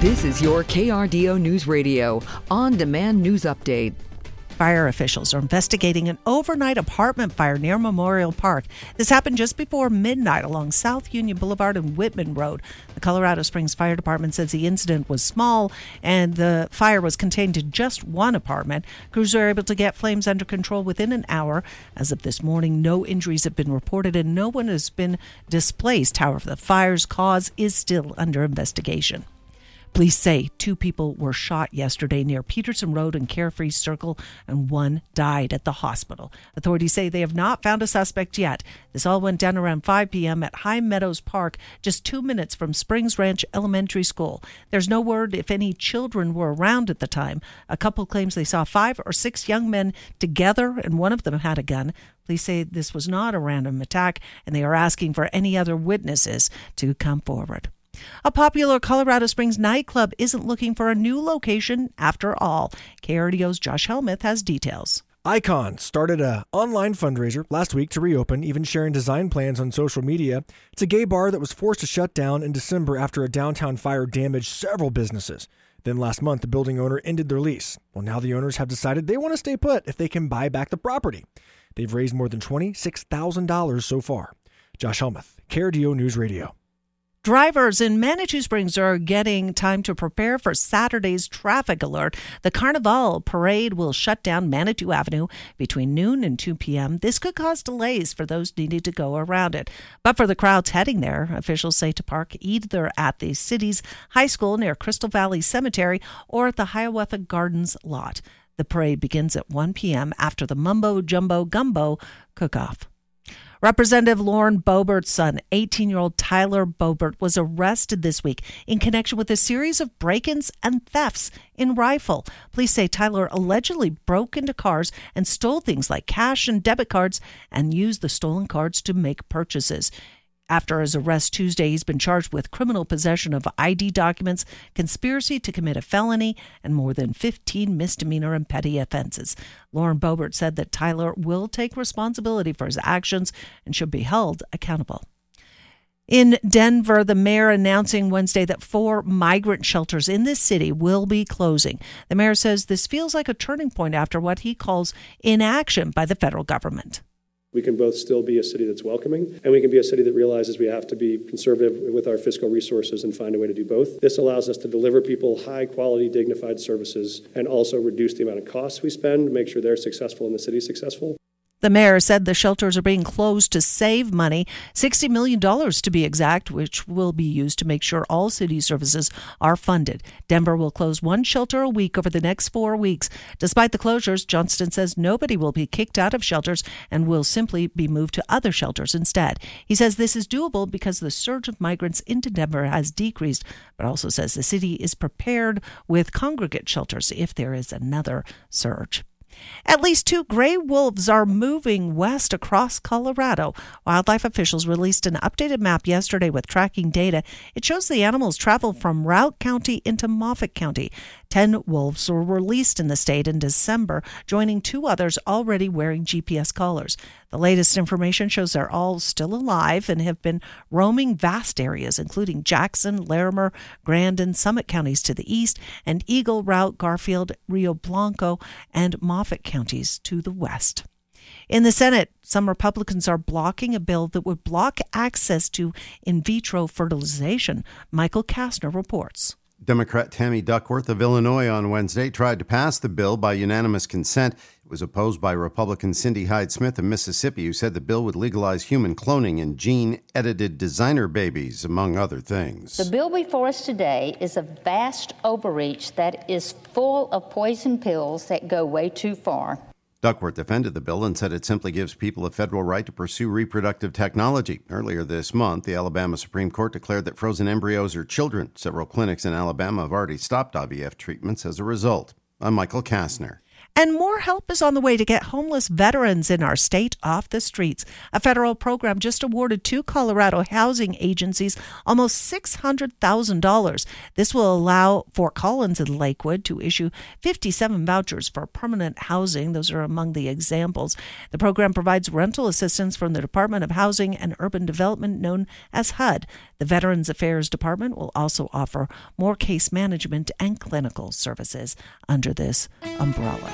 This is your KRDO News Radio on demand news update. Fire officials are investigating an overnight apartment fire near Memorial Park. This happened just before midnight along South Union Boulevard and Whitman Road. The Colorado Springs Fire Department says the incident was small and the fire was contained to just one apartment. Crews were able to get flames under control within an hour. As of this morning, no injuries have been reported and no one has been displaced. However, the fire's cause is still under investigation. Police say two people were shot yesterday near Peterson Road and Carefree Circle, and one died at the hospital. Authorities say they have not found a suspect yet. This all went down around 5 p.m. at High Meadows Park, just two minutes from Springs Ranch Elementary School. There's no word if any children were around at the time. A couple claims they saw five or six young men together, and one of them had a gun. Police say this was not a random attack, and they are asking for any other witnesses to come forward. A popular Colorado Springs nightclub isn't looking for a new location after all. KRDO's Josh Helmuth has details. Icon started a online fundraiser last week to reopen, even sharing design plans on social media. It's a gay bar that was forced to shut down in December after a downtown fire damaged several businesses. Then last month, the building owner ended their lease. Well, now the owners have decided they want to stay put if they can buy back the property. They've raised more than $26,000 so far. Josh Helmuth, KRDO News Radio. Drivers in Manitou Springs are getting time to prepare for Saturday's traffic alert. The Carnival parade will shut down Manitou Avenue between noon and 2 p.m. This could cause delays for those needing to go around it. But for the crowds heading there, officials say to park either at the city's high school near Crystal Valley Cemetery or at the Hiawatha Gardens lot. The parade begins at 1 p.m. after the Mumbo Jumbo Gumbo cook-off. Representative Lauren Boebert's son, 18 year old Tyler Boebert, was arrested this week in connection with a series of break ins and thefts in Rifle. Police say Tyler allegedly broke into cars and stole things like cash and debit cards and used the stolen cards to make purchases. After his arrest Tuesday, he's been charged with criminal possession of ID documents, conspiracy to commit a felony, and more than 15 misdemeanor and petty offenses. Lauren Boebert said that Tyler will take responsibility for his actions and should be held accountable. In Denver, the mayor announcing Wednesday that four migrant shelters in this city will be closing. The mayor says this feels like a turning point after what he calls inaction by the federal government. We can both still be a city that's welcoming, and we can be a city that realizes we have to be conservative with our fiscal resources and find a way to do both. This allows us to deliver people high quality, dignified services and also reduce the amount of costs we spend, make sure they're successful and the city's successful. The mayor said the shelters are being closed to save money, $60 million to be exact, which will be used to make sure all city services are funded. Denver will close one shelter a week over the next four weeks. Despite the closures, Johnston says nobody will be kicked out of shelters and will simply be moved to other shelters instead. He says this is doable because the surge of migrants into Denver has decreased, but also says the city is prepared with congregate shelters if there is another surge. At least two gray wolves are moving west across Colorado. Wildlife officials released an updated map yesterday with tracking data. It shows the animals travel from Routt County into Moffat County. Ten wolves were released in the state in December, joining two others already wearing GPS collars. The latest information shows they're all still alive and have been roaming vast areas, including Jackson, Larimer, Grand and, Summit counties to the east, and Eagle, Routt, Garfield, Rio Blanco, and Moffat counties to the west. In the Senate, some Republicans are blocking a bill that would block access to in vitro fertilization. Michael Kastner reports. Democrat Tammy Duckworth of Illinois on Wednesday tried to pass the bill by unanimous consent. It was opposed by Republican Cindy Hyde Smith of Mississippi, who said the bill would legalize human cloning and gene edited designer babies, among other things. The bill before us today is a vast overreach that is full of poison pills that go way too far. Duckworth defended the bill and said it simply gives people a federal right to pursue reproductive technology. Earlier this month, the Alabama Supreme Court declared that frozen embryos are children. Several clinics in Alabama have already stopped IVF treatments as a result. I'm Michael Kastner. And more help is on the way to get homeless veterans in our state off the streets. A federal program just awarded two Colorado housing agencies almost $600,000. This will allow Fort Collins and Lakewood to issue 57 vouchers for permanent housing. Those are among the examples. The program provides rental assistance from the Department of Housing and Urban Development, known as HUD. The Veterans Affairs Department will also offer more case management and clinical services under this umbrella.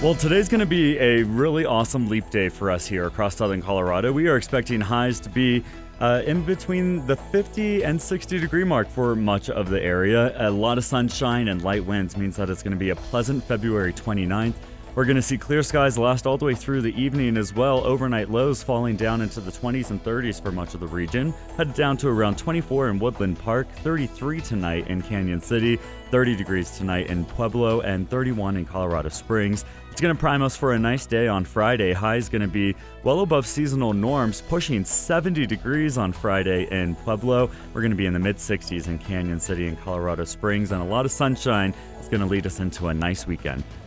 Well, today's going to be a really awesome leap day for us here across southern Colorado. We are expecting highs to be uh, in between the 50 and 60 degree mark for much of the area. A lot of sunshine and light winds means that it's going to be a pleasant February 29th. We're going to see clear skies last all the way through the evening as well. Overnight lows falling down into the 20s and 30s for much of the region. Headed down to around 24 in Woodland Park, 33 tonight in Cañon City, 30 degrees tonight in Pueblo, and 31 in Colorado Springs. It's going to prime us for a nice day on Friday. High is going to be well above seasonal norms, pushing 70 degrees on Friday in Pueblo. We're going to be in the mid 60s in Cañon City and Colorado Springs, and a lot of sunshine is going to lead us into a nice weekend.